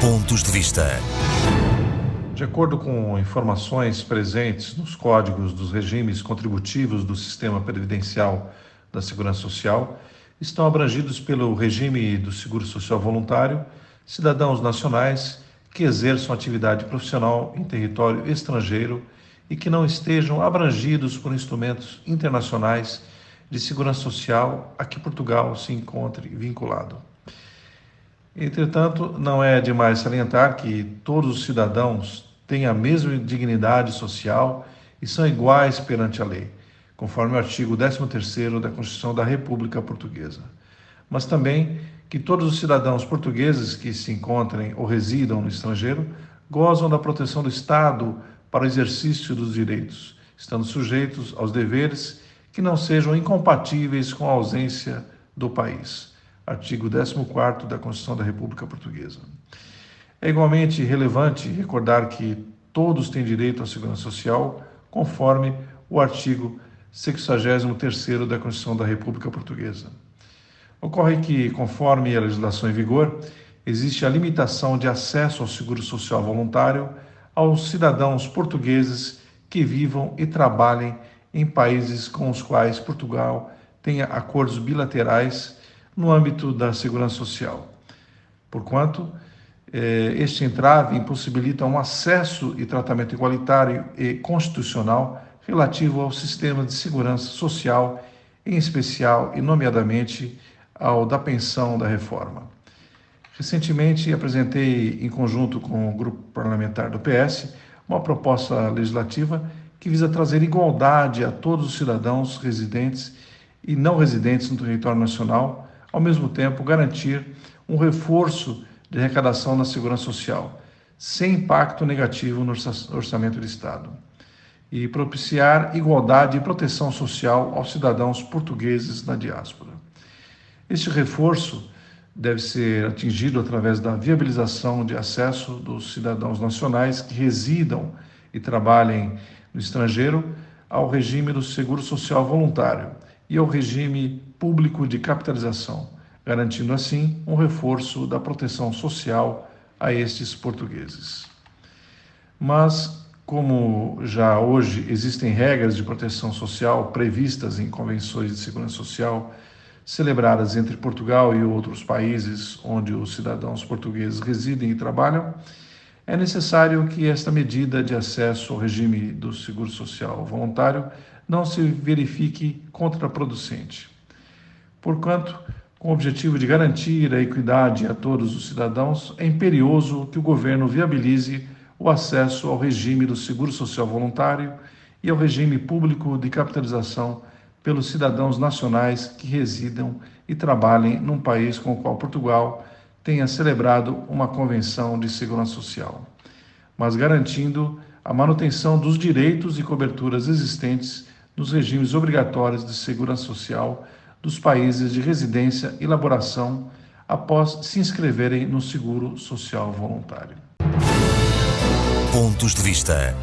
Pontos de Vista. De acordo com informações presentes nos códigos dos regimes contributivos do sistema previdencial da Segurança Social, estão abrangidos pelo regime do Seguro Social Voluntário cidadãos nacionais que exerçam atividade profissional em território estrangeiro e que não estejam abrangidos por instrumentos internacionais de segurança social a que Portugal se encontre vinculado. Entretanto, não é demais salientar que todos os cidadãos têm a mesma dignidade social e são iguais perante a lei, conforme o artigo 13º da Constituição da República Portuguesa. Mas também que todos os cidadãos portugueses que se encontrem ou residam no estrangeiro gozam da proteção do Estado para o exercício dos direitos, estando sujeitos aos deveres que não sejam incompatíveis com a ausência do país artigo 14 da Constituição da República Portuguesa. É igualmente relevante recordar que todos têm direito à segurança social, conforme o artigo 63 da Constituição da República Portuguesa. Ocorre que, conforme a legislação em vigor, existe a limitação de acesso ao seguro social voluntário aos cidadãos portugueses que vivam e trabalhem em países com os quais Portugal tenha acordos bilaterais no âmbito da segurança social. Porquanto, eh, este entrave impossibilita um acesso e tratamento igualitário e constitucional relativo ao sistema de segurança social, em especial e nomeadamente ao da pensão da reforma. Recentemente apresentei, em conjunto com o grupo parlamentar do PS, uma proposta legislativa que visa trazer igualdade a todos os cidadãos residentes e não residentes no território nacional ao mesmo tempo garantir um reforço de arrecadação na segurança social, sem impacto negativo no orçamento do Estado, e propiciar igualdade e proteção social aos cidadãos portugueses na diáspora. Este reforço deve ser atingido através da viabilização de acesso dos cidadãos nacionais que residam e trabalhem no estrangeiro ao regime do seguro social voluntário e ao regime público de capitalização, garantindo assim um reforço da proteção social a estes portugueses. Mas, como já hoje existem regras de proteção social previstas em convenções de segurança social celebradas entre Portugal e outros países onde os cidadãos portugueses residem e trabalham, é necessário que esta medida de acesso ao regime do seguro social voluntário não se verifique contraproducente. Porquanto, com o objetivo de garantir a equidade a todos os cidadãos, é imperioso que o governo viabilize o acesso ao regime do seguro social voluntário e ao regime público de capitalização pelos cidadãos nacionais que residam e trabalhem num país com o qual Portugal tenha celebrado uma convenção de segurança social, mas garantindo a manutenção dos direitos e coberturas existentes nos regimes obrigatórios de segurança social dos países de residência e elaboração após se inscreverem no seguro social voluntário. Pontos de vista.